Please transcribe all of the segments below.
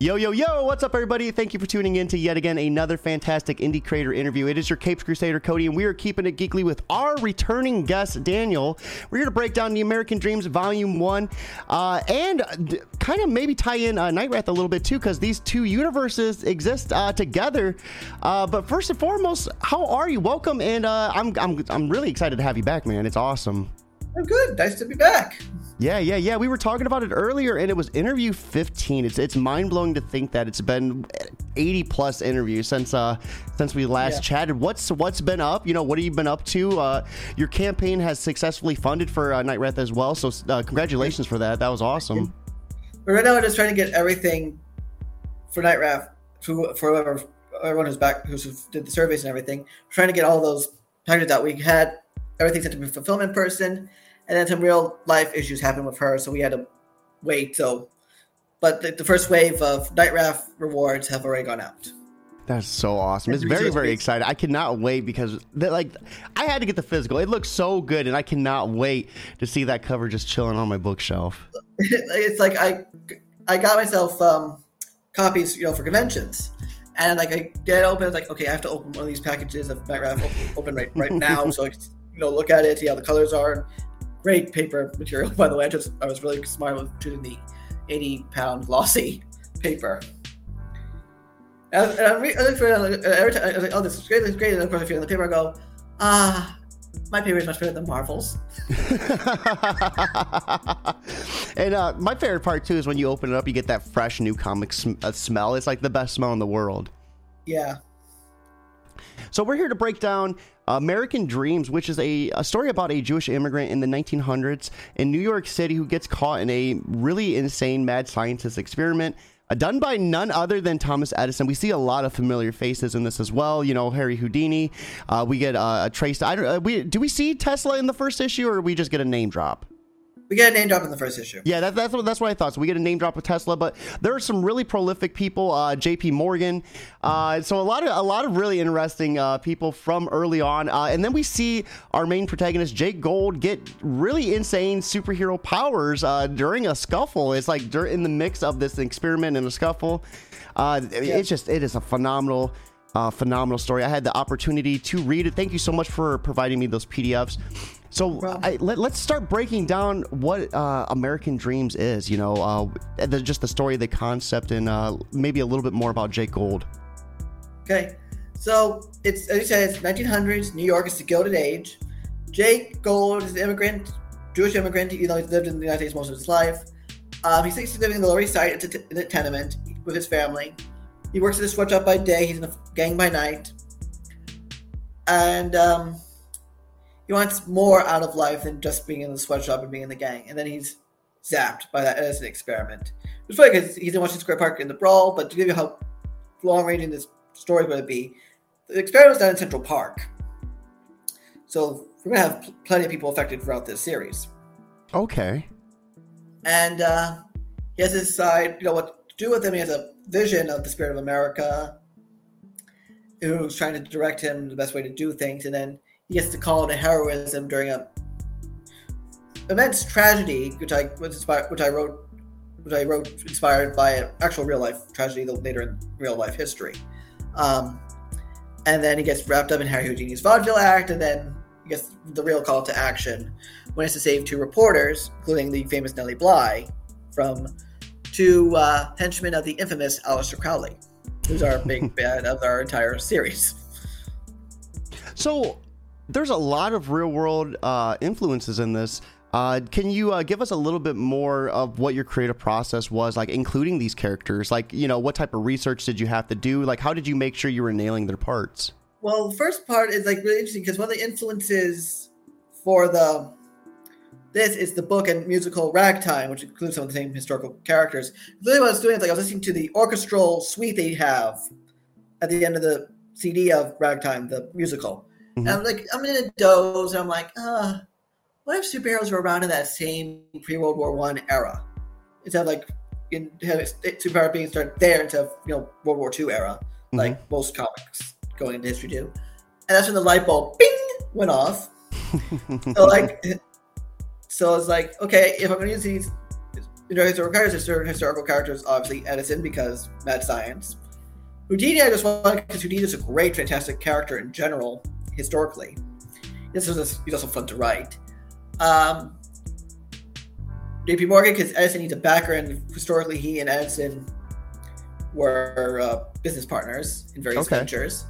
Yo, yo, yo, what's up, everybody? Thank you for tuning in to yet again another fantastic indie creator interview. It is your Capes Crusader Cody, and we are keeping it geekly with our returning guest, Daniel. We're here to break down the American Dreams Volume 1 uh, and d- kind of maybe tie in uh, Night Wrath a little bit too, because these two universes exist uh, together. Uh, but first and foremost, how are you? Welcome, and uh, I'm, I'm, I'm really excited to have you back, man. It's awesome. I'm good. Nice to be back. Yeah, yeah, yeah. We were talking about it earlier, and it was interview 15. It's it's mind blowing to think that it's been 80 plus interviews since uh since we last yeah. chatted. What's what's been up? You know, what have you been up to? Uh, your campaign has successfully funded for uh, Night Wrath as well, so uh, congratulations for that. That was awesome. But right now, we're just trying to get everything for Night Wrath for for whoever everyone who's back who did the surveys and everything. We're trying to get all those packages out. We had everything sent to the fulfillment person and then some real life issues happened with her, so we had to wait. So, but the, the first wave of Night Wrath rewards have already gone out. That's so awesome. It's very, very exciting. I cannot wait because like I had to get the physical. It looks so good and I cannot wait to see that cover just chilling on my bookshelf. it's like I I got myself um copies, you know, for conventions. And like I get open, it's like, okay, I have to open one of these packages of Night Wrath open, open right right now so I can, you know look at it, see how the colors are, great paper material, by the way. I just I was really smart with choosing the 80 pound glossy paper. And, and I'm re- every time I was like, oh, this is great, this is great. And of course, I feel the paper, I go, ah, my paper is much better than Marvel's. and uh, my favorite part too is when you open it up, you get that fresh new comic sm- uh, smell. It's like the best smell in the world. Yeah. So we're here to break down American Dreams, which is a, a story about a Jewish immigrant in the 1900s in New York City who gets caught in a really insane mad scientist experiment. Uh, done by none other than Thomas Edison. We see a lot of familiar faces in this as well. You know, Harry Houdini. Uh, we get uh, a trace. I don't. Uh, we do we see Tesla in the first issue, or we just get a name drop? We get a name drop in the first issue. Yeah, that, that's what that's what I thought. So we get a name drop with Tesla, but there are some really prolific people. Uh, J.P. Morgan. Uh, so a lot of a lot of really interesting uh, people from early on, uh, and then we see our main protagonist Jake Gold get really insane superhero powers uh, during a scuffle. It's like in the mix of this experiment and a scuffle. Uh, yeah. It's just it is a phenomenal. Uh, phenomenal story. I had the opportunity to read it. Thank you so much for providing me those PDFs. So I, let, us start breaking down what uh, American Dreams is. You know, uh, the, just the story, the concept, and uh, maybe a little bit more about Jake Gold. Okay, so it's as you said, it's 1900s. New York is the Gilded Age. Jake Gold is an immigrant, Jewish immigrant. You know, he's lived in the United States most of his life. Um, he's living in the Lower East Side in a tenement with his family. He works at a sweatshop by day. He's in a gang by night, and um, he wants more out of life than just being in the sweatshop and being in the gang. And then he's zapped by that as an experiment. It's funny because he's in Washington Square Park in the brawl, but to give you how long ranging this story is going to be, the experiment was done in Central Park. So we're going to have plenty of people affected throughout this series. Okay. And uh, he has to decide, you know, what to do with him. He has a vision of the spirit of America, who's trying to direct him the best way to do things. And then he gets to call it a heroism during a immense tragedy, which I was inspired, which I wrote, which I wrote inspired by an actual real life tragedy later in real life history. Um, and then he gets wrapped up in Harry Houdini's vaudeville act, and then he gets the real call to action when it's to save two reporters, including the famous Nellie Bly, from two uh, henchmen of the infamous Aleister Crowley, who's our big bad of our entire series. So there's a lot of real world uh, influences in this. Uh, can you uh, give us a little bit more of what your creative process was, like including these characters? Like, you know, what type of research did you have to do? Like, how did you make sure you were nailing their parts? Well, the first part is like really interesting because one of the influences for the this is the book and musical Ragtime, which includes some of the same historical characters. Really, what I was doing is like I was listening to the orchestral suite they have at the end of the CD of Ragtime, the musical Mm-hmm. I'm like, I'm in a doze. I'm like, uh, what if superheroes were around in that same pre World War One era? Instead of like in superhero being started there instead of you know World War Two era, mm-hmm. like most comics going into history do. And that's when the light bulb bing went off. so like so it's like, okay, if I'm gonna use these you know, historical characters, certain historical characters, obviously Edison because mad science. Houdini, I just wanted because Houdini is a great, fantastic character in general, historically. This is he's also fun to write. Um, JP Morgan because Edison needs a backer, and historically, he and Edison were uh, business partners in various Okay. ventures.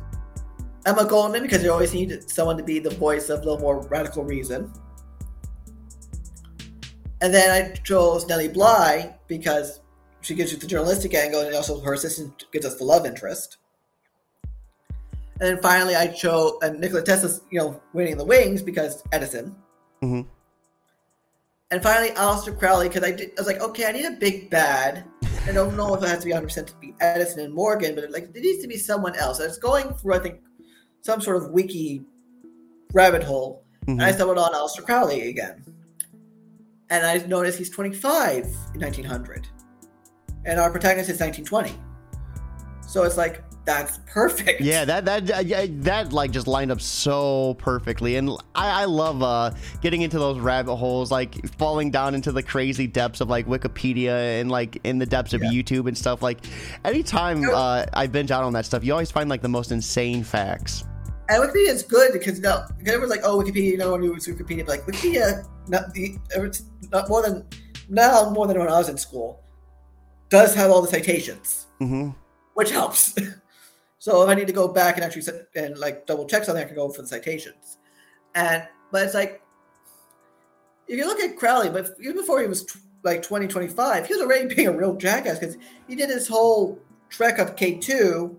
Emma Goldman because you always need someone to be the voice of a little more radical reason. And then I chose Nellie Bly because she gives you the journalistic angle, and also her assistant gives us the love interest. And then finally, I chose and Nikola Tesla's, you know, winning the wings because Edison. Mhm. And finally, Aleister Crowley because I, did- I was like, okay, I need a big bad. I don't know if it has to be 100 percent to be Edison and Morgan, but like it needs to be someone else. I was going through, I think, some sort of wiki rabbit hole, and I Mhm. stumbled on Aleister Crowley again. And I noticed he's 25 in 1900. And our protagonist is 1920. So it's like, that's perfect. Yeah, that that that like just lined up so perfectly, and I, I love uh, getting into those rabbit holes, like falling down into the crazy depths of like Wikipedia and like in the depths of Yeah. YouTube and stuff. Like anytime uh, I binge out on that stuff, you always find like the most insane facts. And Wikipedia is good because now, because everyone's like, oh, Wikipedia, no one uses Wikipedia. But like, Wikipedia, not, the, it's not more than, now more than when I was in school, does have all the citations. hmm which helps. so if I need to go back and actually sit and like double check something, I can go for the citations. And but it's like if you look at Crowley, but even before he was t- like 2025, he was already being a real jackass because he did his whole trek up K2.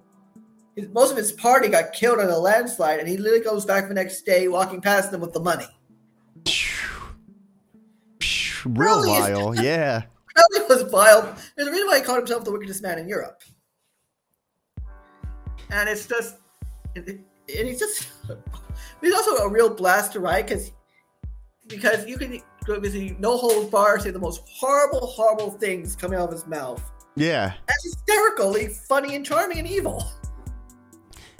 His, most of his party got killed in a landslide, and he literally goes back the next day walking past them with the money. Real Really? vile, yeah. Crowley was vile. There's a reason why he called himself the wickedest man in Europe. And it's just, and he's just, he's also a real blast to write because because you can because he no holds bar say the most horrible, horrible things coming out of his mouth. Yeah. That's hysterically funny and charming and evil.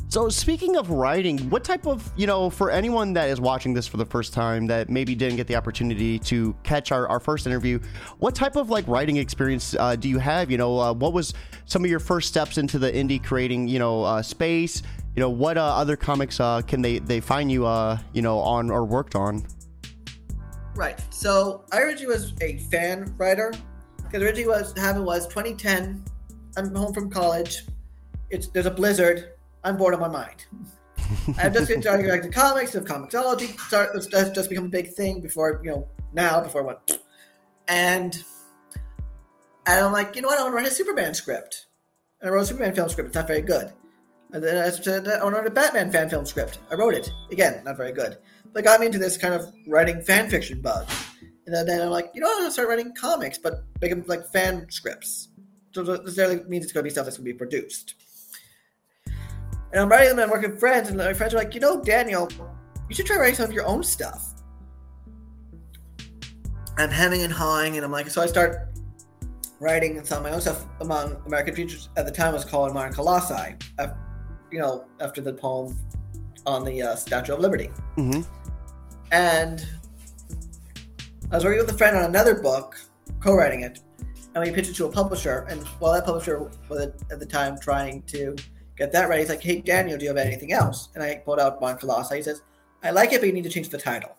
So speaking of writing, what type of you know for anyone that is watching this for the first time that maybe didn't get the opportunity to catch our, our first interview, what type of like writing experience uh, do you have? You know, uh, what was some of your first steps into the indie creating you know uh, space? You know, what uh, other comics uh, can they they find you uh, you know on or worked on? Right. So I originally was a fan writer because originally what happened was 2010. I'm home from college. It's there's a blizzard. I'm bored of my mind. I've just been starting back to comics of comiXology. Start that's that's just become a big thing before you know now before I went and and I'm like you know what I want to write a Superman script. And I wrote a Superman film script. It's not very good. And then I said I want to write a Batman fan film script. I wrote it again. Not very good. But it got me into this kind of writing fan fiction bug. And then, then I'm like, you know? I'm gonna start writing comics, but make them like fan scripts. So necessarily means it's gonna be stuff that's gonna be produced. And I'm writing them and I'm working with friends, and my friends are like, you know, Daniel, you should try writing some of your own stuff. I'm hemming and hawing, and I'm like, so I start writing some of my own stuff among American features. At the time, it was called Modern Colossi, af- you know, after the poem on the uh, Statue of Liberty. hmm And I was working with a friend on another book, co-writing it, and we pitched it to a publisher. And while that publisher was at the time trying to get that ready, he's like, "Hey, Daniel, do you have anything else?" And I pulled out Mon Colossi. He says, "I like it, but you need to change the title."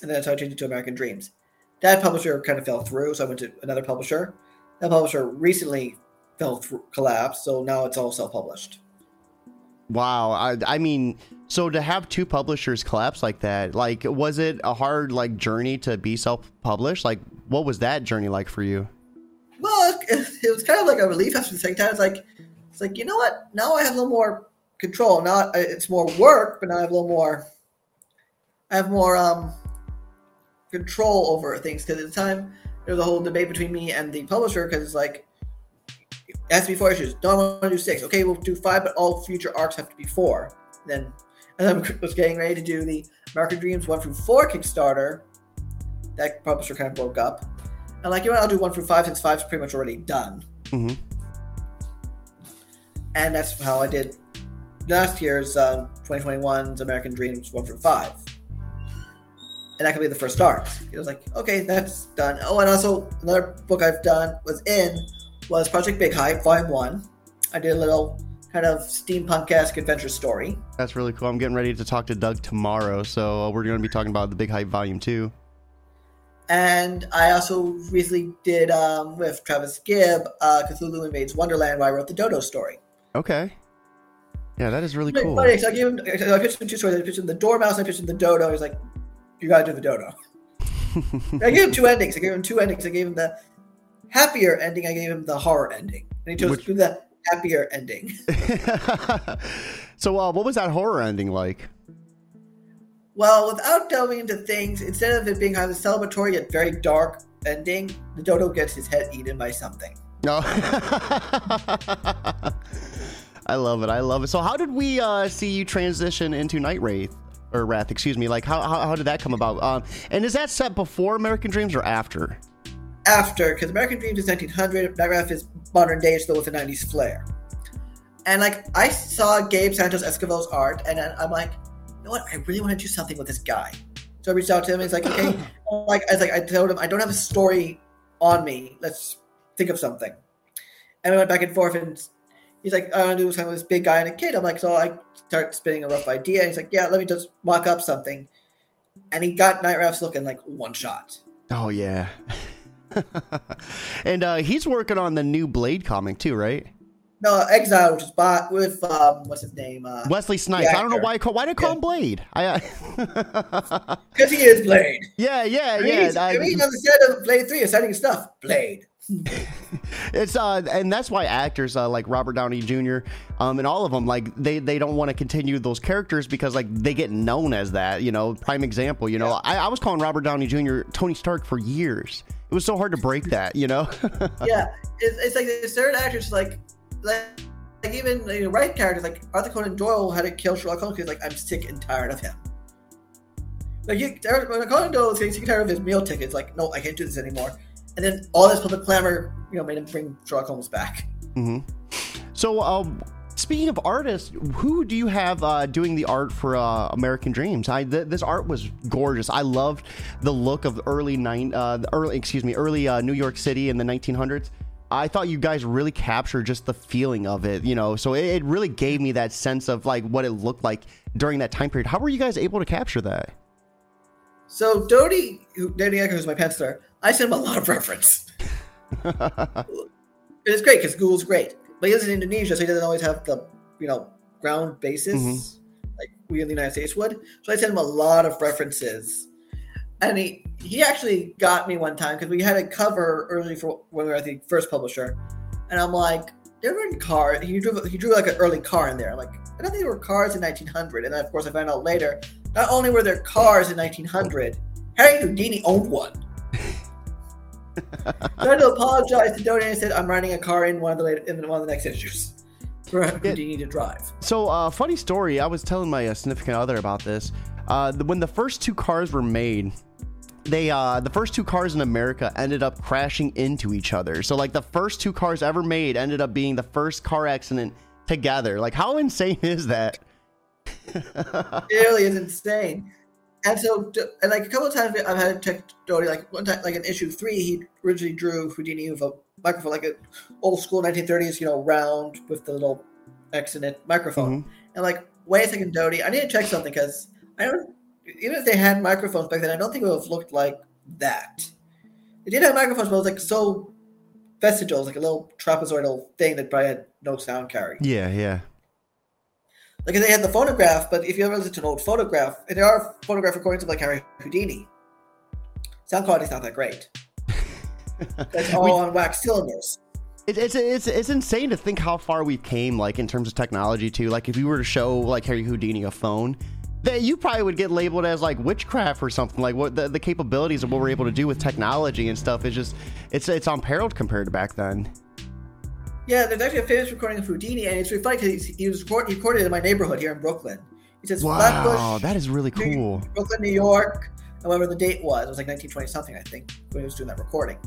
And then that's how I changed it to American Dreams. That publisher kind of fell through, so I went to another publisher. That publisher recently fell through, collapsed, so now it's all self-published. Wow. I, I mean, so to have two publishers collapse like that, like, was it a hard like journey to be self-published? Like, what was that journey like for you? Well, it, it was kind of like a relief after the second time. It's like, it's like you know what? Now I have a little more control. Now it's more work, but now I have a little more. I have more um control over things because at the time there was a whole debate between me and the publisher because it's like it has to be four issues. Don't want to do six. Okay, we'll do five, but all future arcs have to be four. Then, and I was getting ready to do the American Dreams one through four Kickstarter. That publisher kind of broke up. I'm like, you know what? I'll do one through five since five's pretty much already done. hmm And that's how I did last year's um, 2021's American Dreams one through five. and that could be the first arc. It was like, okay, that's done. Oh, and also another book I've done was in was Project Big Hype Volume One. I did a little kind of steampunk esque adventure story. That's really cool. I'm getting ready to talk to Doug tomorrow, so uh, we're going to be talking about the Big Hype Volume Two. And I also recently did um, with Travis Gibb, uh, Cthulhu Invades Wonderland, where I wrote the Dodo story. Okay. Yeah, that is really But- cool. I gave him, I pitched him two stories. I pitched him the Dormouse, and I pitched him the Dodo. He's like, "You gotta do the Dodo." I gave him two endings. I gave him two endings. I gave him the happier ending. I gave him the horror ending, and he chose Which- to do the happier ending. so, uh, what was that horror ending like? Well, without delving into things, instead of it being kind of a celebratory yet very dark ending, the dodo gets his head eaten by something. No. I love it. I love it. So, how did we uh, see you transition into Night Wraith or Wrath? Excuse me. Like, how, how, how did that come about? Um, and is that set before American Dreams or after? After, because American Dreams is 1900, Night Wrath is modern day, still with a 90s flair. And like, I saw Gabe Santos Escobar's art, and I'm like, you know what? I really want to do something with this guy. So I reached out to him. And he's like, okay, like I was like, I told him I don't have a story on me. Let's think of something. And we went back and forth, and he's like, I want to do something with this big guy and a kid. I'm like, so I start spinning a rough idea. And he's like, yeah, let me just mock up something. And he got Night Wraths looking like one shot. Oh, yeah. and uh, he's working on the new Blade comic too, right? No, Exile, which is bought with um, what's his name? Uh, Wesley Snipes. I don't know why I call why did I call him Blade. I, uh, Because he is Blade. yeah, yeah, I mean, yeah. I mean, on the set of Blade Three, exciting stuff. Blade. It's uh, and that's why actors uh, like Robert Downey Jr. um, and all of them like they they don't want to continue those characters because like they get known as that. You know, prime example. You know, I, I was calling Robert Downey Jr. Tony Stark for years. It was so hard to break that. You know. yeah, it's, it's like certain actors like like. Like even you know, right characters like Arthur Conan Doyle had to kill Sherlock Holmes because like I'm sick and tired of him. Like you, when Conan Doyle was getting sick and tired of his meal tickets, like no, I can't do this anymore. And then all this public clamor, you know, made him bring Sherlock Holmes back. hmm So, um, speaking of artists, who do you have uh, doing the art for uh, American Dreams? I th- this art was gorgeous. I loved the look of early nine, uh, the early excuse me, early uh, New York City in the 1900s. I thought you guys really captured just the feeling of it, you know. So it, it really gave me that sense of like what it looked like during that time period. How were you guys able to capture that? So Dodie, who Dodie Echo, who's my penciler, I sent him a lot of reference. It's great because Google's great, but he lives in Indonesia, so he doesn't always have the you know ground basis Mhm. like we in the United States would. So I sent him a lot of references, and he he actually got me one time because we had a cover early for when we were at the first publisher, and I'm like, there were cars. He drew he drew like an early car in there. I'm like, I don't think there were cars in 1900, and then of course I found out later. Not only were there cars in 1900, Harry Houdini owned one. had to apologize to Dodie and said I'm riding a car in one of the later, in one of the next issues for Houdini to drive. So, uh, funny story. I was telling my uh, significant other about this. Uh, when the first two cars were made, they uh, the first two cars in America ended up crashing into each other. So, like the first two cars ever made ended up being the first car accident together. Like, how insane is that? It really is insane. And so, and like a couple of times, I've had to check Doty. Like one time, like in issue three, he originally drew Houdini with a microphone, like an old school 1930s, you know, round with the little X in it microphone. Mm-hmm. And like, wait a second, Doty, I need to check something because I don't. Even if they had microphones back then, I don't think it would have looked like that. They did have microphones, but it was like so vestigial, it was like a little trapezoidal thing that probably had no sound carry. Yeah, yeah. Like they had the phonograph, but if you ever listen to an old phonograph, and there are phonograph recordings of like Harry Houdini, sound quality's not that great. It's all We- on wax cylinders. It, it's it's it's insane to think how far we've came, like in terms of technology too. Like if you were to show like Harry Houdini a phone, that you probably would get labeled as like witchcraft or something. Like what the, the capabilities of what we're able to do with technology and stuff is just it's it's unparalleled compared to back then. Yeah, there's actually a famous recording of Houdini, and it's really funny because he was record, he recorded in my neighborhood here in Brooklyn. He says Wow, Flatbush, that is really cool. Brooklyn, New York, however the date was. It was like 1920 something, I think, when he was doing that recording.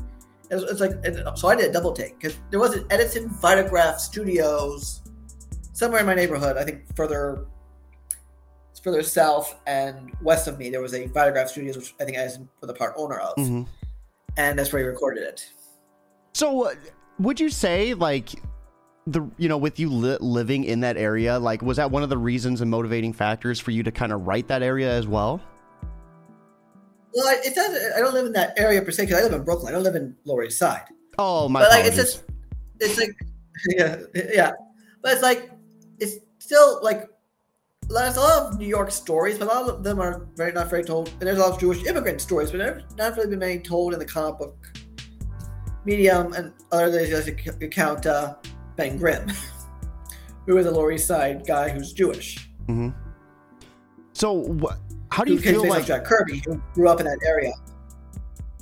It was, it's like and so I did a double take because there was an Edison Vitagraph Studios somewhere in my neighborhood. I think further further south and west of me, there was a Vitagraph Studios, which I think I was the part owner of, Mhm. and that's where he recorded it. So, uh, would you say like the you know with you li- living in that area, like was that one of the reasons and motivating factors for you to kind of write that area as well? Well, I- it's not, I don't live in that area per se because I live in Brooklyn. I don't live in Lower East Side. Oh my! God. But like it's just it's like yeah yeah but it's like it's still like there's a lot of new york stories but a lot of them are very not very told and there's a lot of jewish immigrant stories but they're not really been many told in the comic book medium and other than just you count uh, ben grimm who is a lower east side guy who's jewish Mhm. So, wh- how do you feel like? jack kirby who grew up in that area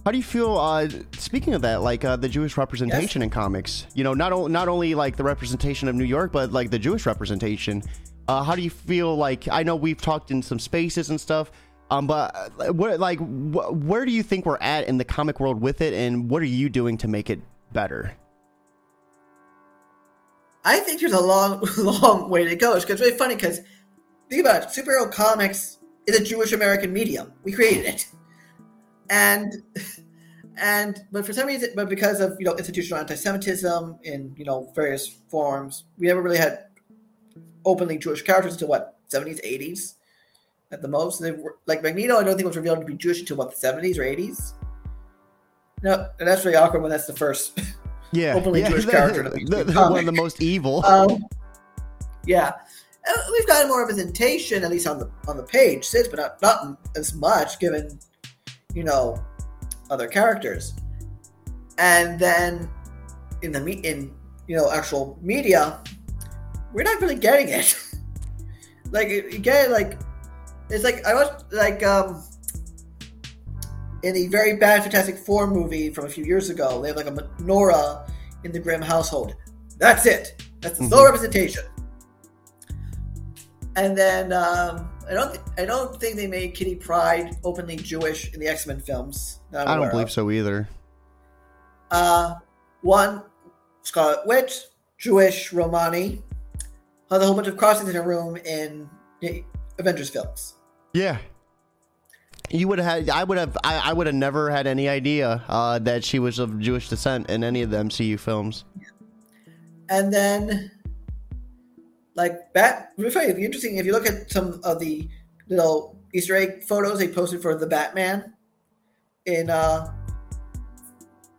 How do you feel? Uh, speaking of that, like uh, the Jewish representation in comics, you know, not o- not only like the representation of New York, but like the Jewish representation. Uh, how do you feel? Like I know we've talked in some spaces and stuff, um, but uh, where like wh- where do you think we're at in the comic world with it, and what are you doing to make it better? I think there's a long, long way to go. It's it's really funny because think about it. Superhero comics is a Jewish American medium. We created it, and and but for some reason, but because of you know institutional anti-Semitism in you know various forms, we never really had openly Jewish characters until what 70s, 80s at the most. They were, like Magneto, I don't think was revealed to be Jewish until what the 70s or 80s. No, and that's really awkward when that's the first Yeah, Openly yeah, Jewish character one of the most evil. Um, yeah, Uh, we've gotten more representation, at least on the on the page, since, but not not as much given, you know, other characters. And then in the me- in you know actual media, we're not really getting it. like you you get it, like it's like I was like um in the very bad Fantastic Four movie from a few years ago. They have like a menorah in the Grimm household. That's it. That's the sole Mhm. representation. And then um, I don't th- I don't think they made Kitty Pryde openly Jewish in the X Men films. I'm don't believe of. so either. Uh, one Scarlet Witch, Jewish Romani, has a whole bunch of crossings in a room in the Avengers films. Yeah. You would have had. I would have. I, I would have never had any idea uh, that she was of Jewish descent in any of the MCU films. And then, like, Bat. It'd be interesting if you look at some of the little Easter egg photos they posted for the Batman in uh,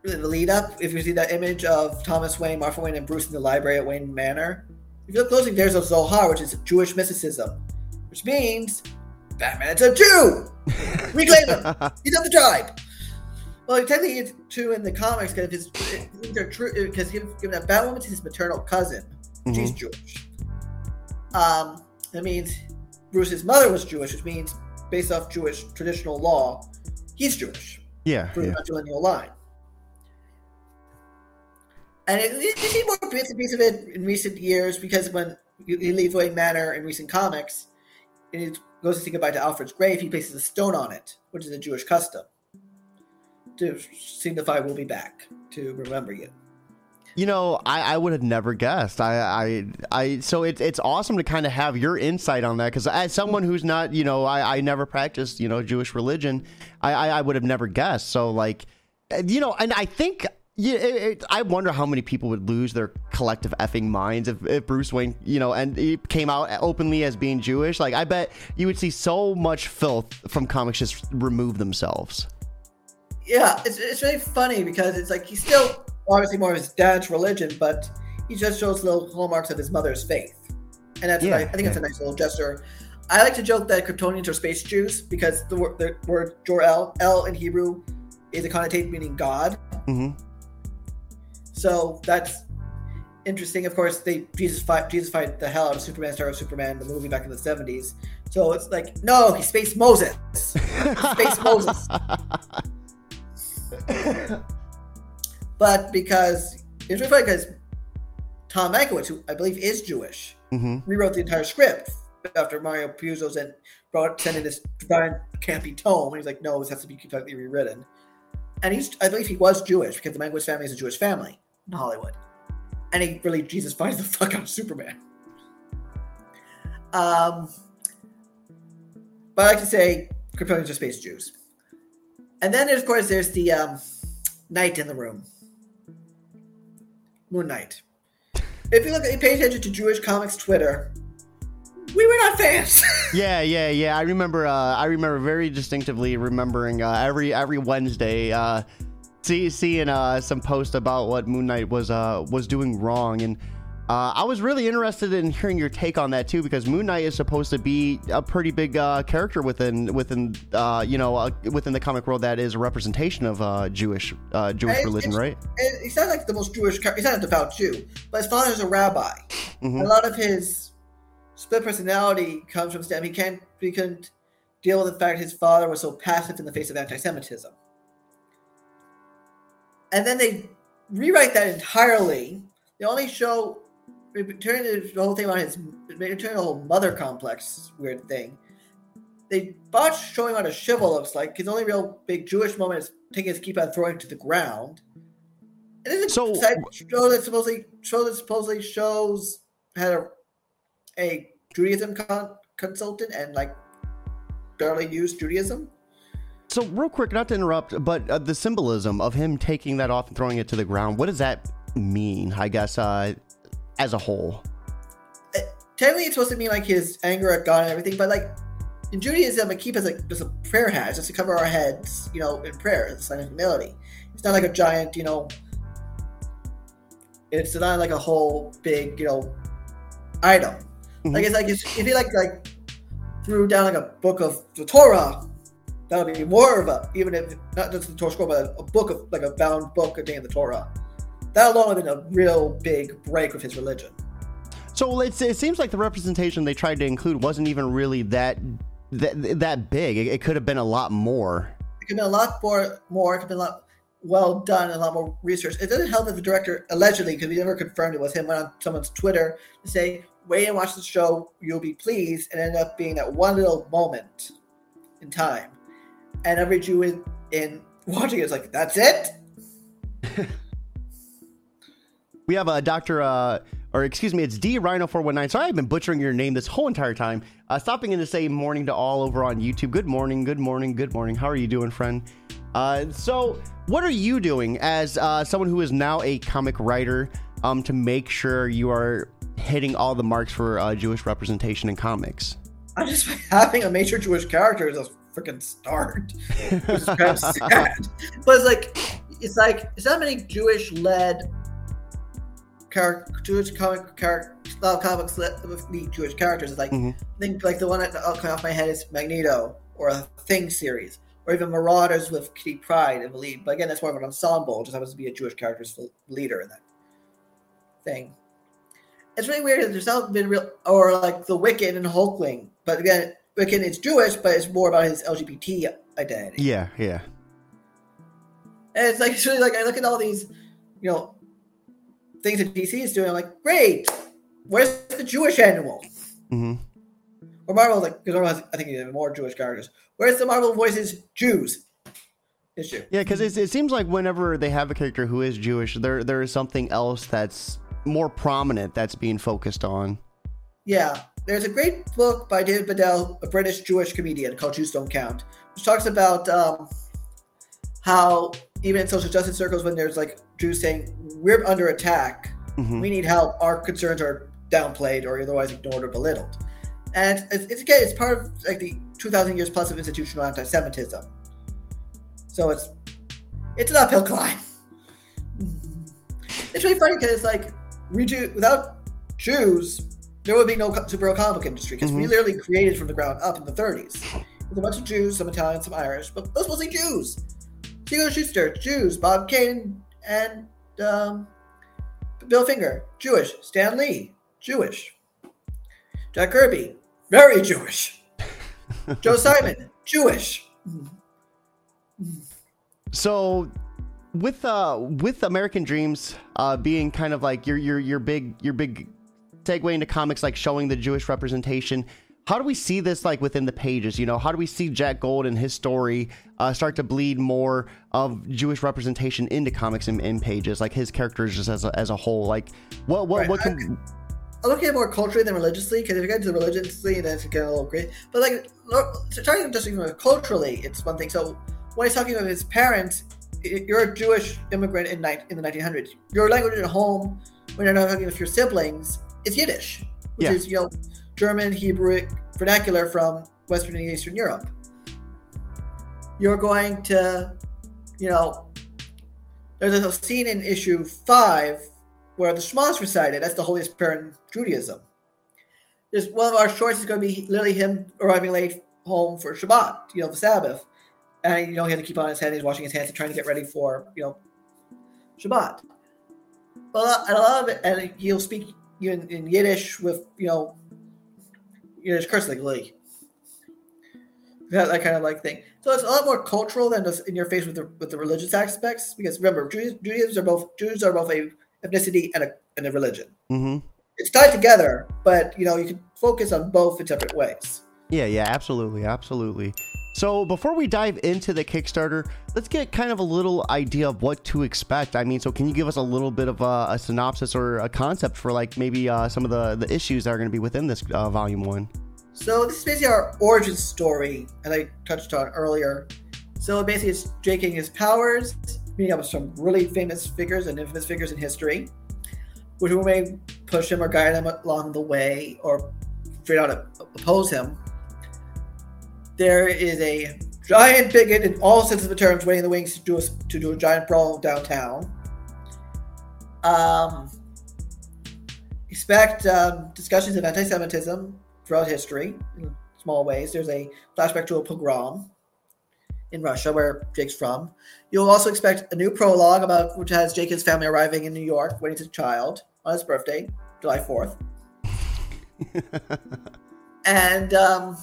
the lead up. If you see that image of Thomas Wayne, Martha Wayne, and Bruce in the library at Wayne Manor, if you look closely, there's a Zohar, which is Jewish mysticism, which means Batman a Jew. Reclaim him. He's of the tribe. Well, technically, it's true in the comics because if they're true because given that Batwoman is his maternal cousin, she's Mhm. Jewish. Um, that means Bruce's mother was Jewish, which means based off Jewish traditional law, he's Jewish Yeah. through yeah. the matrilineal line. And it, you see more bits and pieces of it in recent years because when he leaves Wayne Manor in recent comics, and he goes to say goodbye to Alfred's grave, he places a stone on it, which is a Jewish custom to signify we'll be back to remember you. You know, I, I would have never guessed. I, I, I. So it's it's awesome to kind of have your insight on that because as someone who's not, you know, I, I never practiced, you know, Jewish religion. I, I, I would have never guessed. So like, you know, and I think. Yeah, it, it, I wonder how many people would lose their collective effing minds if, if Bruce Wayne, you know, and he came out openly as being Jewish. Like, I bet you would see so much filth from comics just remove themselves. Yeah, it's, it's really funny because it's like he's still obviously more of his dad's religion, but he just shows little hallmarks of his mother's faith, and that's Yeah, I think it's a nice little gesture. I like to joke that Kryptonians are space Jews because the word, the word Jor El in Hebrew is a connotation meaning God. hmm So that's interesting. Of course, they Jesus fight Jesus fight the hell out of Superman, Star of Superman, the movie back in the seventies. So it's like, no, he's Space Moses. Space Moses. but because it's really funny because Tom Mankiewicz, who I believe is Jewish, hmm rewrote the entire script after Mario Puzo's and brought sent in this divine campy tone. He's like, no, this has to be completely rewritten. And he's, I believe he was Jewish because the Mankiewicz family is a Jewish family in Hollywood. And he really Jesus finds the fuck out of Superman. Um, but I like to say Kryptonians are space Jews. And then, of course, there's the um, Knight in the room, Moon Knight. If you look, at, pay attention to Jewish comics Twitter, we were not fans. yeah, yeah, yeah. I remember. Uh, I remember very distinctively remembering uh, every every Wednesday. Uh, see, seeing uh, some post about what Moon Knight was uh, was doing wrong, and uh, I was really interested in hearing your take on that too, because Moon Knight is supposed to be a pretty big uh, character within within uh, you know uh, within the comic world that is a representation of uh, Jewish uh, Jewish And religion, it's- right? and he's not like the most Jewish. He's not a devout Jew, but his father's a rabbi. Mhm. A lot of his split personality comes from Stem. He can't. He couldn't deal with the fact his father was so passive in the face of anti-Semitism. And then they rewrite that entirely. They only show they turn the whole thing on his. They turn the whole mother complex weird thing. They botched showing what a shiva looks like. His only real big Jewish moment is taking his kippah, throwing it to the ground. And then So- so, show that supposedly show that supposedly shows had a a Judaism con- consultant and like barely used Judaism. So, real quick, not to interrupt, but uh, the symbolism of him taking that off and throwing it to the ground, what does that mean? I guess uh, as a whole. Uh, Technically, it's supposed to mean like his anger at God and everything, but like in Judaism, a kippah is like just a prayer hat, just to cover our heads, you know, in prayer, as a sign of humility. It's not like a giant, you know. It's not like a whole big, you know, item. Like it's like it's, if he like like threw down like a book of the Torah, that would be more of a even if not just the Torah scroll, but a, a book of like a bound book containing the day in the Torah. That alone would have been a real big break with his religion. So it's, it seems like the representation they tried to include wasn't even really that that, that big. It, it could have been a lot more. It could have been a lot more, more. It could have been a lot well done and a lot more research. It doesn't help that the director allegedly, because we never confirmed it was him, went on someone's Twitter to say, "Wait and watch the show, you'll be pleased," and ended up being that one little moment in time. And every Jew in, in watching is like, "That's it." We have a Doctor, uh, or excuse me, it's D Rhino four one nine. Sorry, I've been butchering your name this whole entire time. Uh, stopping in to say morning to all over on YouTube. Good morning, good morning, good morning. How are you doing, friend? Uh, so, what are you doing as uh, someone who is now a comic writer um, to make sure you are hitting all the marks for uh, Jewish representation in comics? I'm just having a major Jewish character is a freaking start. It's kind of sad. But it's like it's like it's not many Jewish led character Jewish comic character style comics led with Jewish characters. It's like Mhm. I think like the one that uh, coming off my head is Magneto or a Thing series. Or even Marauders with Kitty Pryde in the lead. But again, that's more of an ensemble. It just happens to be a Jewish character's leader in that thing. It's really weird. that There's not been real, or like the Wiccan and Hulkling. But again, Wiccan is Jewish, but it's more about his LGBT identity. Yeah, yeah. And it's like it's really like I look at all these, you know, things that DC is doing. I'm like, great. Where's the Jewish animal? hmm Or Marvel, like, because Marvel has, I think, even more Jewish characters. Where's the Marvel voices Jews issue? Yeah, because it seems like whenever they have a character who is Jewish, there there is something else that's more prominent that's being focused on. Yeah, there's a great book by David Baddiel, a British Jewish comedian called Jews Don't Count, which talks about um, how even in social justice circles, when there's like Jews saying we're under attack, Mhm. we need help, our concerns are downplayed or otherwise ignored or belittled. And it's, it's again, it's part of like the 2,000 years plus of institutional anti-Semitism. So it's it's an uphill climb. It's really funny because it's like we do without Jews, there would be no superhero comic industry because we Mhm. literally created from the ground up in the 30s. With a bunch of Jews, some Italians, some Irish, but those mostly Jews. Hugo Shuster, Jews. Bob Kane and um, Bill Finger, Jewish. Stan Lee, Jewish. Jack Kirby, very Jewish. Joe Simon, Jewish. So, with uh with American Dreams uh being kind of like your your your big your big segue into comics, like showing the Jewish representation. How do we see this like within the pages? You know, how do we see Jack Gold and his story uh, start to bleed more of Jewish representation into comics and in pages, like his characters just as a, as a whole? Like, what what Right, what can? I'm looking at it more culturally than religiously because if you get into religiously, then it's get a little great. But like, look, talking just even culturally, it's one thing. So when he's talking about his parents, you're a Jewish immigrant in in the 1900s. Your language at home, when you're not talking with your siblings, is Yiddish, which Yeah. is you know German, Hebrew vernacular from Western and Eastern Europe. You're going to, you know, there's a scene in issue five where the Shema is recited. That's the holiest prayer in Judaism. There's one of our shorts is going to be literally him arriving late home for Shabbat, you know, the Sabbath, and you know he had to keep on his head. He's washing his hands and trying to get ready for you know Shabbat. A lot, and a lot of it, and he'll speak in, in Yiddish with you know Yiddish cursing like Lee. that, that kind of like thing. So it's a lot more cultural than just in your face with the with the religious aspects. Because remember, Jews, Judaism are both Jews are both a ethnicity and a and a religion. Mm-hmm. It's tied together, but you know you can focus on both in different ways. Yeah, yeah, absolutely, absolutely. So before we dive into the Kickstarter, let's get kind of a little idea of what to expect. I mean, so can you give us a little bit of a, a synopsis or a concept for like maybe uh, some of the the issues that are going to be within this uh, volume one? So this is basically our origin story, as I touched on earlier. So basically, it's Jake getting his powers, meeting up with some really famous figures and infamous figures in history, which may push him or guide him along the way, or straight out to oppose him. There is a giant bigot in all senses of the terms, waiting in the wings to do a, to do a giant brawl downtown. Um, expect um, discussions of anti-Semitism throughout history in small ways. There's a flashback to a pogrom in Russia where Jake's from. You'll also expect a new prologue about which has Jake and his family arriving in New York, waiting his child on his birthday, July 4th. and um,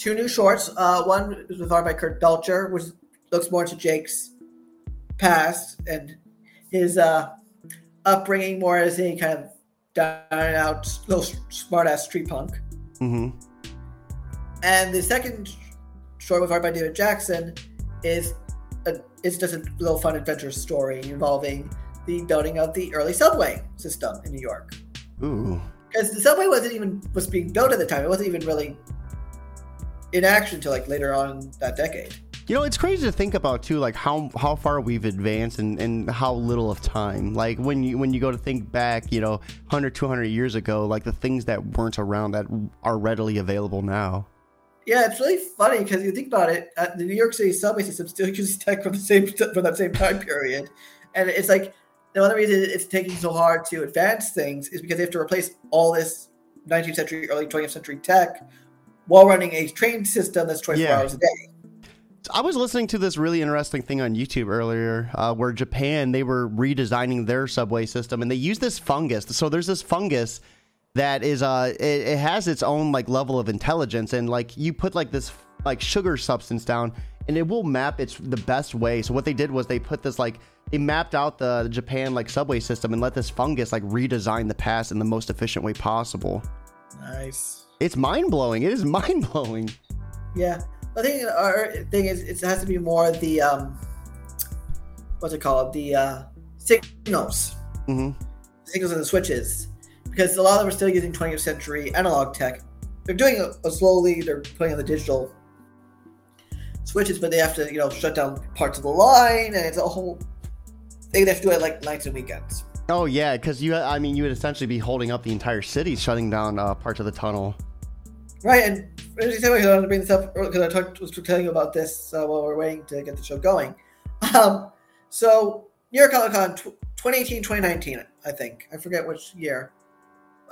two new shorts. Uh, one is with art by Kurt Belcher, which looks more into Jake's past and his uh, upbringing more as a kind of down and out, little smart ass street punk. Mm-hmm. And the second short with art by David Jackson is a, it's just a little fun adventure story involving the building of the early subway system in New York. Ooh. Because the subway wasn't even was being built at the time. It wasn't even really in action until like later on that decade. You know, it's crazy to think about too, like how how far we've advanced and, and how little of time. Like when you when you go to think back, you know, 100, 200 years ago, like the things that weren't around that are readily available now. Yeah, it's really funny because you think about it. Uh, the New York City subway system still uses tech from the same from that same time period, and it's like the other reason it's taking so hard to advance things is because they have to replace all this 19th century, early 20th century tech while running a train system that's 24 Yeah. hours a day. I was listening to this really interesting thing on YouTube earlier, uh, where Japan they were redesigning their subway system, and they use this fungus. So there's this fungus that is uh, it, it has its own like level of intelligence, and like you put like this like sugar substance down, and it will map its the best way. So what they did was they put this like they mapped out the Japan like subway system and let this fungus like redesign the past in the most efficient way possible. Nice. It's mind blowing. It is mind blowing. Yeah. I think our thing is it has to be more the um, what's it called? The uh, signals, hmm signals and the switches, because a lot of them are still using 20th century analog tech. They're doing it slowly. They're putting on the digital switches, but they have to you know shut down parts of the line, and it's a whole. Thing they have to do it like nights and weekends. Oh yeah, because you, I mean, you would essentially be holding up the entire city, shutting down uh, parts of the tunnel. Right, and I wanted to bring this up because I talked was telling you about this uh, while we are waiting to get the show going. Um, so New York Comic Con 2018, 2019, I think. I forget which year.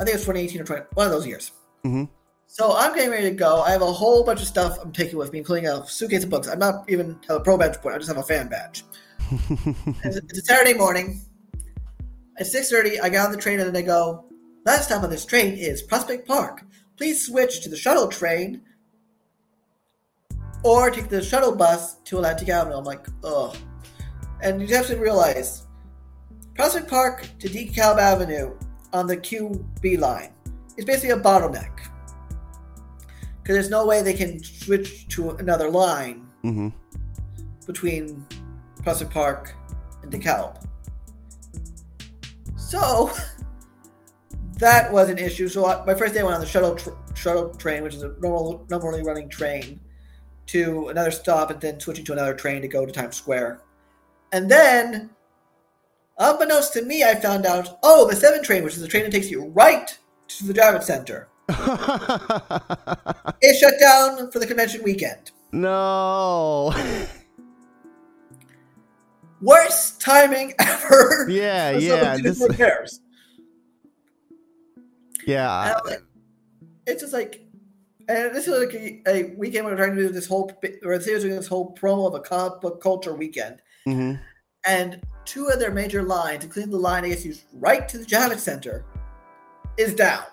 I think it's 2018 or 20, one of those years. Mhm. So I'm getting ready to go. I have a whole bunch of stuff I'm taking with me, including a suitcase of books. I'm not even have a pro badge point. I just have a fan badge. it's, a, it's a Saturday morning. At 6:30, I get on the train and then they go. Last stop on this train is Prospect Park. Please switch to the shuttle train or take the shuttle bus to Atlantic Avenue. I'm like, ugh. And you have to realize Prospect Park to DeKalb Avenue on the QB line is basically a bottleneck. Because there's no way they can switch to another line hmm between Prospect Park and DeKalb. So, that was an issue. So I, my first day I went on the shuttle tr- shuttle train, which is a normal normally running train, to another stop, and then switching to another train to go to Times Square. And then, unbeknownst to me, I found out, oh, the seven train, which is the train that takes you right to the Javits Center, is shut down for the convention weekend. no. Worst timing ever. Yeah, yeah, someone to do this- repairs. Yeah. Like, it's just like, and this is like a, a weekend we're trying to do this whole, or the was doing this whole promo of a comic book culture weekend, hmm and two of their major lines, including the line I guess used right to the Javits Center, is down.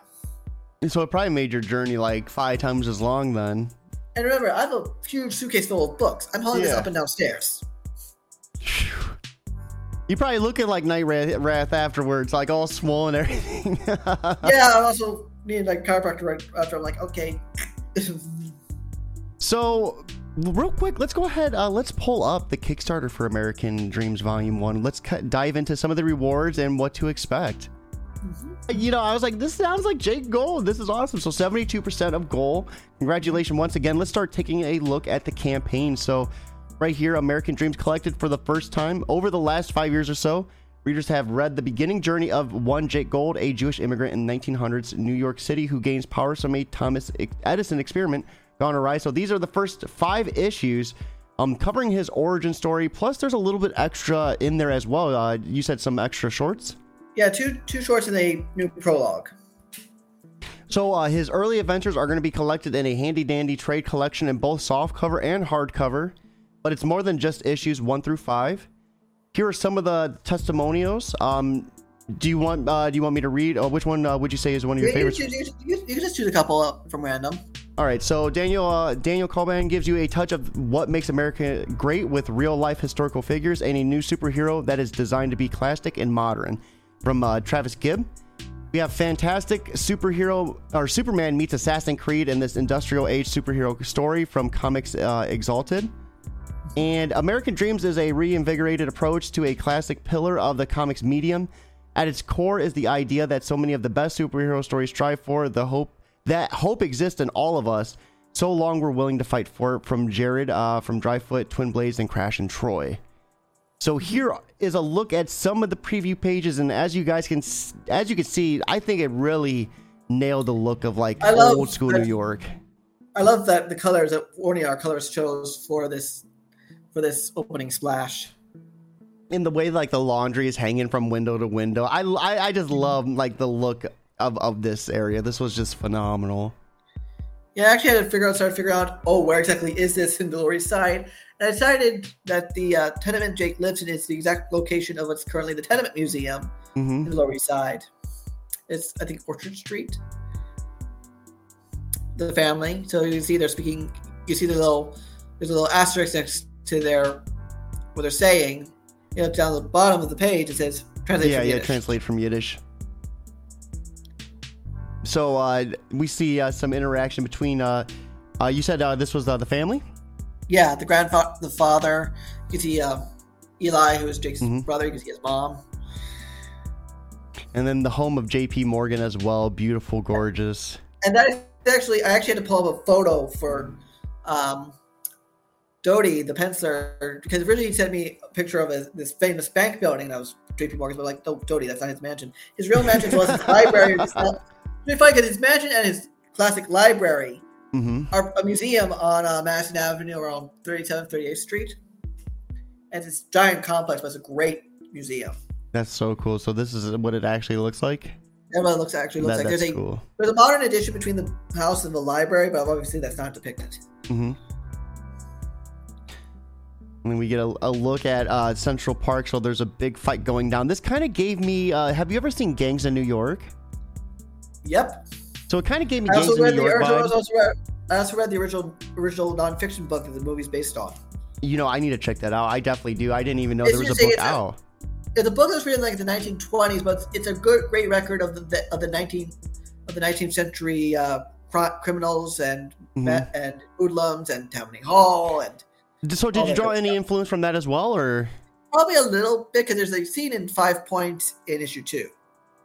So it probably made your journey like five times as long then. And remember, I have a huge suitcase full of books. I'm hauling this up and downstairs. You probably look at like Night Wrath, afterwards, like all swollen and everything. yeah, I also needed like chiropractor right after. I'm like, okay. So, real quick, let's go ahead. Uh, let's pull up the Kickstarter for American Dreams Volume One. Let's cut, dive into some of the rewards and what to expect. You know, I was like, this sounds like Jake Gold. This is awesome. So, 72% of goal. Congratulations once again. Let's start taking a look at the campaign. So, right here, American Dreams collected for the first time over the last five years or so. Readers have read the beginning journey of one Jake Gold, a Jewish immigrant in 1900s New York City who gains powers from a Thomas Edison experiment gone awry. So these are the first five issues um, covering his origin story. Plus, there's a little bit extra in there as well. Uh, you said some extra shorts. yeah, two two shorts and a new prologue. So uh, his early adventures are going to be collected in a handy dandy trade collection in both softcover and hardcover, but it's more than just issues one through five. Here are some of the testimonials. Um, do you want uh, do you want me to read? Uh, which one uh, would you say is one of your You, you, favorites? you, you, you can just choose a couple from random. All right, so Daniel uh, Daniel Colban gives you a touch of what makes America great with real life historical figures and a new superhero that is designed to be classic and modern. From uh, Travis Gibb, we have fantastic superhero or Superman meets Assassin Creed in this industrial age superhero story from Comics uh, Exalted. And American Dreams is a reinvigorated approach to a classic pillar of the comics medium. At its core is the idea that so many of the best superhero stories strive for the hope that hope exists in all of us. So long we're willing to fight for it. From Jared, uh, from Dryfoot, Twin Blades, and Crash and Troy. So here is a look at some of the preview pages, and as you guys can, as you can see, I think it really nailed the look of like old school that- New York. I love that the colors that Warning Our colors chose for this for this opening splash. in the way like the laundry is hanging from window to window. I, I, I just love like the look of, of this area. This was just phenomenal. Yeah, I actually had to figure out, start to figure out, oh, where exactly is this in the Lower East Side? And I decided that the uh, tenement Jake lives in is the exact location of what's currently the Tenement Museum hmm in the Lower East Side. It's, I think, Orchard Street. The family. So you see they're speaking, you see the little, there's a little asterisk next to their, what they're saying. You know, down the bottom of the page, it says, translate Yeah, from yeah, translate from Yiddish. So uh, we see uh, some interaction between. Uh, uh, you said uh, this was uh, the family. Yeah, the grandfather, the father. You can see uh, Eli, who is Jake's Mhm. brother. You can see his mom. And then the home of J.P. Morgan as well. Beautiful, gorgeous. And that is actually, I actually had to pull up a photo for um, Doty, the penciler, because originally he sent me a picture of a, this famous bank building. And I was JP Morgan, but like, no, Doty, that's not his mansion. His real mansion was his library. It's It's funny because his mansion and his classic library hmm are a museum on uh, Madison Avenue around 37th, 38th Street. And it's this giant complex, but it's a great museum. That's so cool. So this is what it actually looks like. Everybody looks actually looks That- like there's a cool. there's a modern addition between the house and the library, but obviously that's not depicted. hmm And we get a, a look at uh, Central Park. So there's a big fight going down. This kind of gave me. Uh, have you ever seen Gangs in New York? Yep. So it kind of gave me I Gangs also in read New the York original. I also read, I also read the original original nonfiction book that the movie's based on. You know, I need to check that out. I definitely do. I didn't even know It's there was a book a- out. Yeah, the book was written like the 1920s, but it's a good, great record of the, the of the 19 of the 19th century uh, criminals and Mhm. and hoodlums and Tammany Hall and So did you draw any influence from that as well, or? probably a little bit because there's a scene in Five Points in issue two.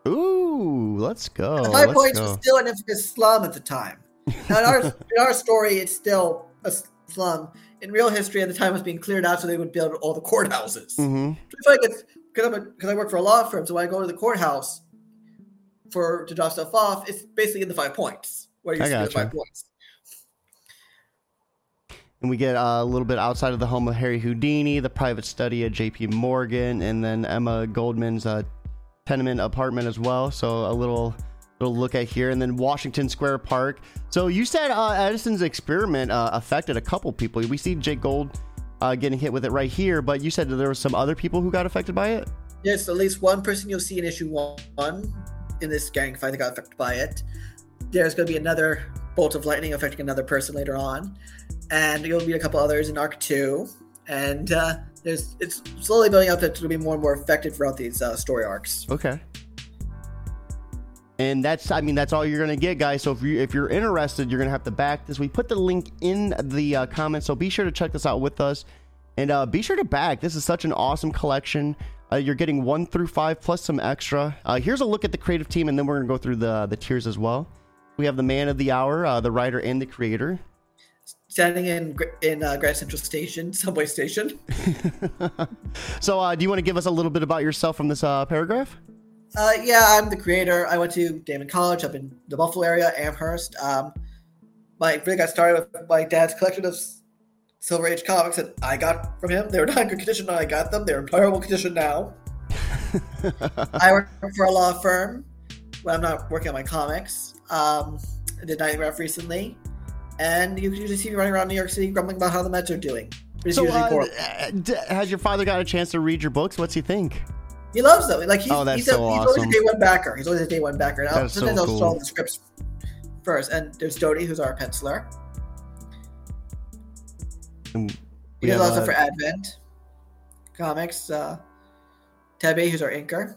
Ooh, let's go. The Five let's Points go. was still an infamous slum at the time. Now, in our in our story, it's still a slum. In real history, at the time, it was being cleared out so they would build all the courthouses. hmm I like it's because I work for a law firm, so when I go to the courthouse for to drop stuff off, it's basically in the Five Points where you I see the. Five Points. And we get uh, a little bit outside of the home of Harry Houdini, the private study at J.P. Morgan, and then Emma Goldman's uh, tenement apartment as well. So a little little look at here, and then Washington Square Park. So you said uh, Edison's experiment uh, affected a couple people. We see Jake Gold uh, getting hit with it right here, but you said that there were some other people who got affected by it. Yes, at least one person you'll see in issue one in this gang fight that got affected by it. There's going to be another bolt of lightning affecting another person later on, and you'll meet a couple others in arc two. And uh, there's it's slowly building up that it'll be more and more effective throughout these uh, story arcs. Okay. And that's, I mean, that's all you're gonna get, guys. So if you if you're interested, you're gonna have to back this. We put the link in the uh, comments, so be sure to check this out with us, and uh, be sure to back. This is such an awesome collection. Uh, you're getting one through five plus some extra. Uh, here's a look at the creative team, and then we're gonna go through the the tiers as well. We have the man of the hour, uh, the writer and the creator. Standing in in uh, Grand Central Station, subway station. so, uh, do you want to give us a little bit about yourself from this uh, paragraph? Uh, yeah, I'm the creator. I went to Daemen College up in the Buffalo area, Amherst. Um, my really got started with my dad's collection of Silver Age comics that I got from him. They were not in good condition when I got them. They're in terrible condition now. I work for a law firm when I'm not working on my comics. Um, did Night Ref recently, and you can usually see me running around New York City grumbling about how the Mets are doing. It's So, usually uh, poor. uh, d- has your father got a chance to read your books? What's he think? He loves them. Like he's, Oh, that's he's, a, so he's always a day one backer. He's always a day one backer. And I'll, That's so sometimes I'll show the scripts first. And there's Dodie, who's our penciler. And He we does have, also uh, for Advent Comics. Uh, Tebe, who's our inker.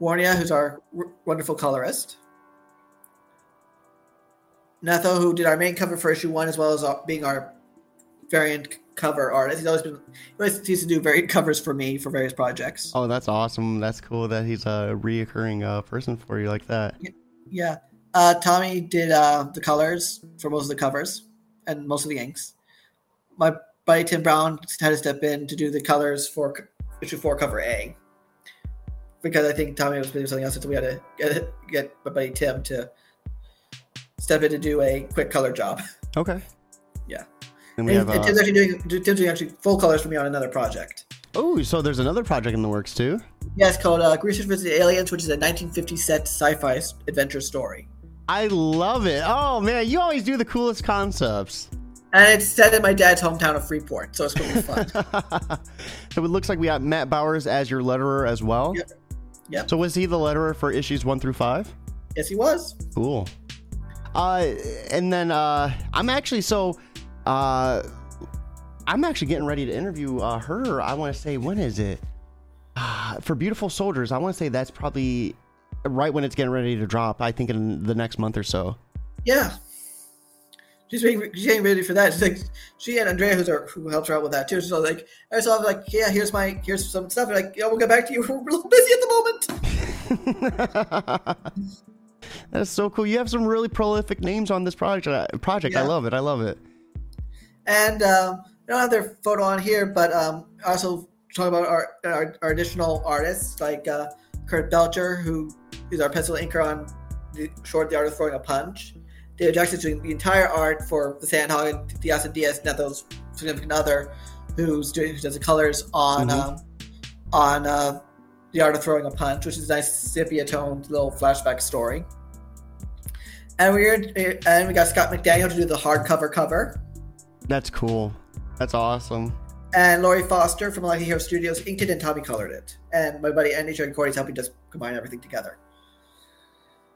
Warnia, who's our w- wonderful colorist. Netho, who did our main cover for issue one, as well as being our variant cover artist. He's always been he always used to do variant covers for me for various projects. Oh, that's awesome. That's cool that he's a reoccurring uh, person for you like that. Yeah. Uh, Tommy did uh, the colors for most of the covers and most of the inks. My buddy Tim Brown had to step in to do the colors for issue four, cover A. Because I think Tommy was doing something else, so we had to get, get my buddy Tim to step in to do a quick color job. Okay. Yeah. And we And, have. and Uh, Tim's actually doing Tim's doing actually full colors for me on another project. oh, so there's another project in the works too. Yeah, it's called uh, Research vs. the Aliens, which is a 1950 set sci-fi adventure story. I love it. Oh man, you always do the coolest concepts. And it's set in my dad's hometown of Freeport, so it's going to be fun. so it looks like we got Matt Bowers as your letterer as well. Yep. Yep. So was he the letterer for issues one through five? yes, he was. Cool. Uh, and then uh, I'm actually so uh, I'm actually getting ready to interview uh, her. I want to say when is it? Uh, for Beautiful Soldiers, I want to say that's probably right when it's getting ready to drop. I think in the next month or so. Yeah. She's getting, she's getting ready for that. She's like, she and Andrea, who's our, who helps her out with that too. So like, I saw like, yeah, here's my, here's some stuff. They're like, yeah, we'll get back to you. We're a little busy at the moment. That's so cool. You have some really prolific names on this project. Project, I love it. I love it. And um, I don't have their photo on here, but um, also talk about our, our, our additional artists like uh, Kurt Belcher, who is our pencil inker on the short The Art of Throwing a Punch. David Jackson's doing the entire art for the Sandhog and Diaz and Diaz, Netho's significant other, who's doing who does the colors on Mhm. um, on uh, The Art of Throwing a Punch, which is a nice sepia toned little flashback story. And we're and we got Scott McDaniel to do the hardcover cover. That's cool. That's awesome. And Laurie Foster from Lucky Hero Studios inked it and Tommy colored it. And my buddy Andy and Corey's helping just combine everything together.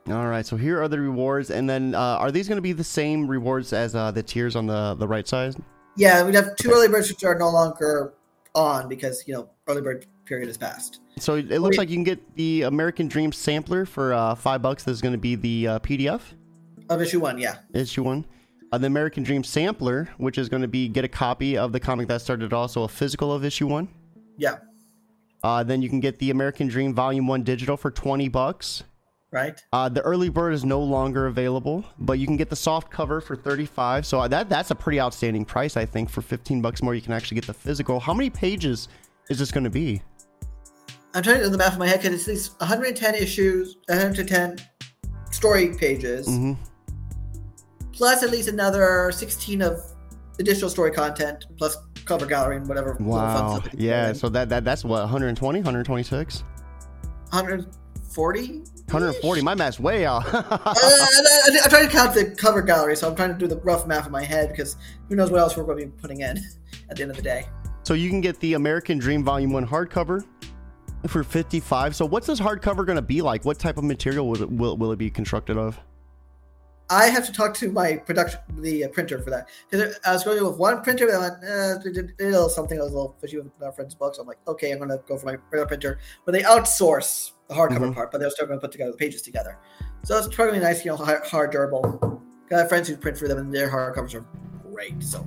All right. So here are the rewards, and then uh, are these going to be the same rewards as uh, the tiers on the the right side? Yeah, we have two early birds which are no longer on because you know early bird period is past. So it looks Wait. like you can get the American Dream sampler for uh, five bucks. This is going to be the uh, PDF Of issue one, yeah. issue one. Uh, the American Dream sampler, which is going to be get a copy of the comic that started, also a physical of issue one. Yeah. Uh, then you can get the American Dream Volume One digital for twenty bucks. Right. Uh, the early bird is no longer available, but you can get the soft cover for 35. So that that's a pretty outstanding price, I think. For 15 bucks more, you can actually get the physical. How many pages is this going to be? I'm trying to do the math in my head because it's these 110 issues, 110 story pages, hmm plus at least another 16 of additional story content, plus cover gallery and whatever. Wow. stuff that you can Yeah. So that, that that's what 120, 126, 140. 140. My math's way off. uh, I, am trying to count the cover gallery, so I'm trying to do the rough math in my head because who knows what else we're going to be putting in at the end of the day. so you can get the American Dream Volume One hardcover for 55. So what's this hardcover going to be like? What type of material will it, will, will it be constructed of? I have to talk to my production, the uh, printer for that because I was going with one printer, but I went, did a little something. I was a little fishy with my friend's books. I'm like, okay, I'm going to go for my regular printer, but they outsource the hardcover Mhm. part, but they're still going to put together the pages together. So it's probably nice, you know, hard, hard durable. Got friends who print for them, and their hardcovers are great. So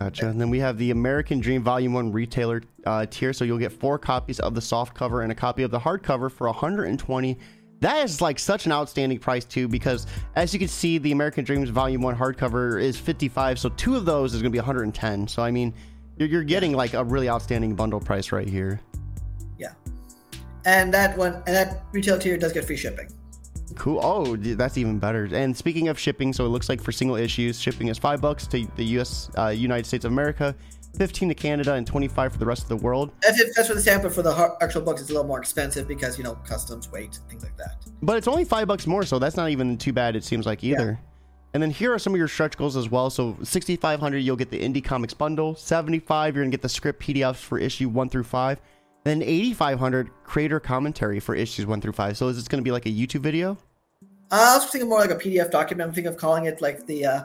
Gotcha. And then we have the American Dream Volume One retailer uh, tier, so you'll get four copies of the soft cover and a copy of the hardcover for 120. That is like such an outstanding price too, because as you can see, the American Dreams Volume One hardcover is 55, so two of those is going to be 110. So I mean, you're, you're getting like a really outstanding bundle price right here. yeah, and that one and that retail tier does get free shipping. Cool. Oh, that's even better. And speaking of shipping, so it looks like for single issues, shipping is five bucks to the U.S. Uh, United States of America, 15 to Canada, and 25 for the rest of the world. That's, it, that's for the sample. For the actual books, it's a little more expensive because you know customs, weight, things like that. But it's only five bucks more, so that's not even too bad. It seems like either. And then here are some of your stretch goals as well. So 6,500, you'll get the Indie Comics bundle. 75, you're gonna get the script PDFs for issue one through five. Then 8,500 creator commentary for issues one through five. So is this gonna be like a YouTube video? Uh, I was thinking more like a PDF document. I'm thinking of calling it like the uh,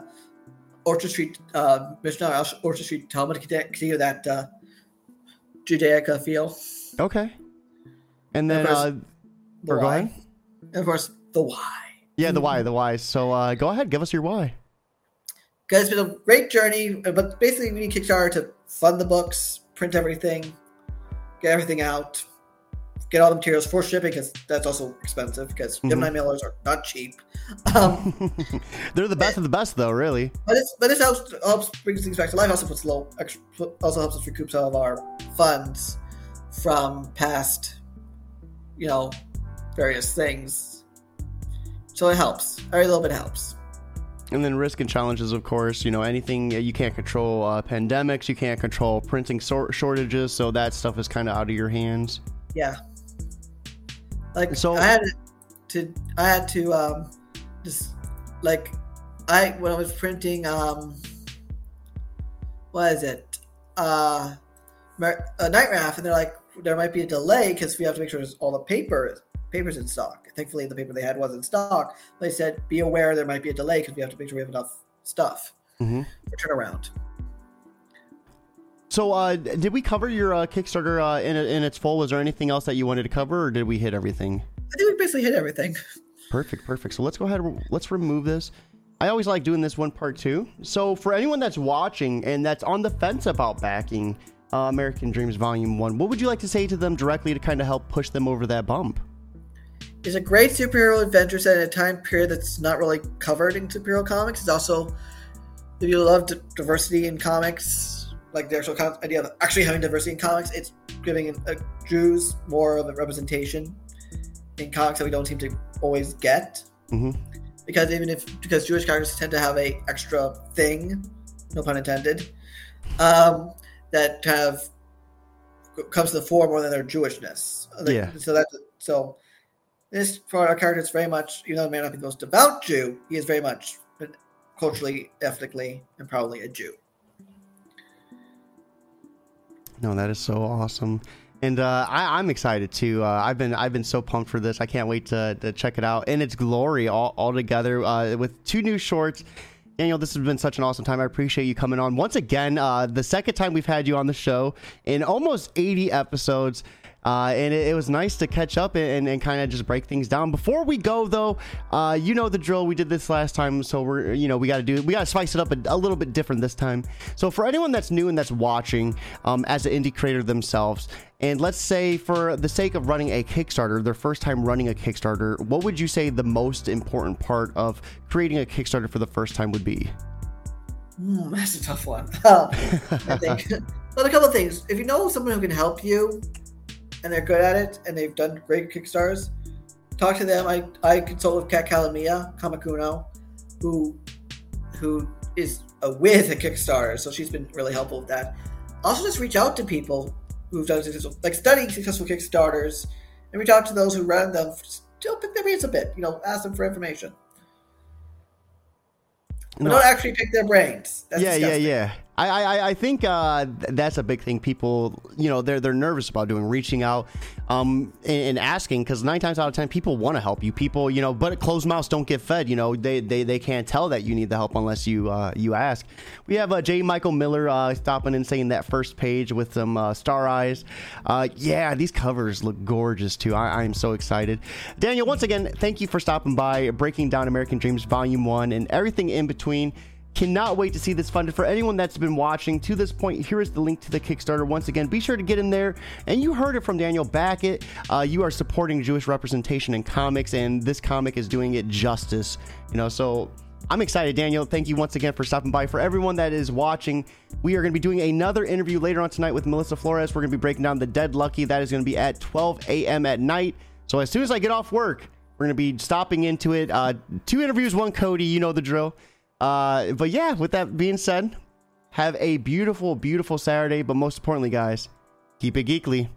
Orchard Street uh, Mishnah, Orchard Street Talmud, you that uh, Judaica feel. Okay. And then, Of course, uh, The or go why. ahead. And of course, the why. Yeah, the why, the why. So uh, go ahead, give us your why. Because it's been a great journey, uh, but basically we need Kickstarter to fund the books, print everything, get everything out, get all the materials for shipping because that's also expensive because Mhm. Gemini mailers are not cheap. Um, They're the best of the best, though, really. But it's but this helps helps brings things back to life. Also puts low extra, also helps us recoup some of our funds from past, you know, various things. So it helps. Every little bit helps. And then risk and challenges, of course. You know, anything you can't control uh, pandemics, you can't control printing sor- shortages, so that stuff is kind of out of your hands. Yeah. Like So- I had to I had to um just like I when I was printing um what is it uh a night raft and they're like there might be a delay because we have to make sure there's all the paper papers in stock. Thankfully the paper they had was in stock. They said be aware there might be a delay because we have to make sure we have enough stuff Mhm. for turnaround. So, uh, did we cover your uh, Kickstarter uh, in, in its full? Was there anything else that you wanted to cover, or did we hit everything? I think we basically hit everything. Perfect, perfect. So let's go ahead. Let's remove this. I always like doing this one part too. So for anyone that's watching and that's on the fence about backing uh, American Dreams Volume One, what would you like to say to them directly to kind of help push them over that bump? It's a great superhero adventure set in a time period that's not really covered in superhero comics. It's also, if you love d- diversity in comics, like the actual con- idea of actually having diversity in comics, it's giving uh, Jews more of a representation in comics that we don't seem to always get. hmm Because even if because Jewish characters tend to have a extra thing, no pun intended, um, that kind of comes to the fore more than their Jewishness. Like, Yeah. So that so this for our character is very much, even though the man not the most devout Jew, he is very much culturally, ethnically, and probably a Jew. No, that is so awesome, and uh, I, I'm excited too. Uh, I've been I've been so pumped for this. I can't wait to, to check it out in its glory all, all together uh, with two new shorts. Daniel, this has been such an awesome time. I appreciate you coming on once again. Uh, the second time we've had you on the show in almost 80 episodes. Uh, and it, it, was nice to catch up and, and kind of just break things down. Before we go, though, uh, you know the drill. We did this last time, so we're you know we got to do we got to spice it up a, a, little bit different this time. So for anyone that's new and that's watching um, as an indie creator themselves, and let's say for the sake of running a Kickstarter, their first time running a Kickstarter, what would you say the most important part of creating a Kickstarter for the first time would be? Mm, that's a tough one. I think. But a couple of things. If you know someone who can help you, and they're good at it, and they've done great Kickstarters, talk to them. I I consult with Kat Calamia Kamakuno, who who is a, with a Kickstarter, so she's been really helpful with that. Also, just reach out to people who've done successful, like studying successful Kickstarters, and reach out to those who run them. Still pick their brains a bit. You know, ask them for information. But no. don't actually pick their brains. That's yeah, disgusting. yeah, yeah. I, I, I think uh, that's a big thing. People, you know, they're they're nervous about doing, reaching out, um, and, and asking because nine times out of ten, people want to help you. People, you know, but closed mouths don't get fed. You know, they they, they can't tell that you need the help unless you uh, you ask. We have uh, J. Michael Miller uh, stopping and saying that first page with some uh, star eyes. Uh, yeah, these covers look gorgeous too. I, I'm so excited. Daniel, once again, thank you for stopping by, breaking down American Dreams Volume One and everything in between. Cannot wait to see this funded. For anyone that's been watching to this point, here is the link to the Kickstarter. Once again, be sure to get in there. And you heard it from Daniel Backett. Uh, you are supporting Jewish representation in comics, and this comic is doing it justice. You know, so I'm excited, Daniel. Thank you once again for stopping by. For everyone that is watching, we are going to be doing another interview later on tonight with Melissa Flores. We're going to be breaking down the Dead Lucky. That is going to be at 12 a.m. at night. So as soon as I get off work, we're going to be stopping into it. Uh, two interviews, one Cody. You know the drill. Uh, but yeah, with that being said, have a beautiful, beautiful Saturday. But most importantly, guys, keep it geekly.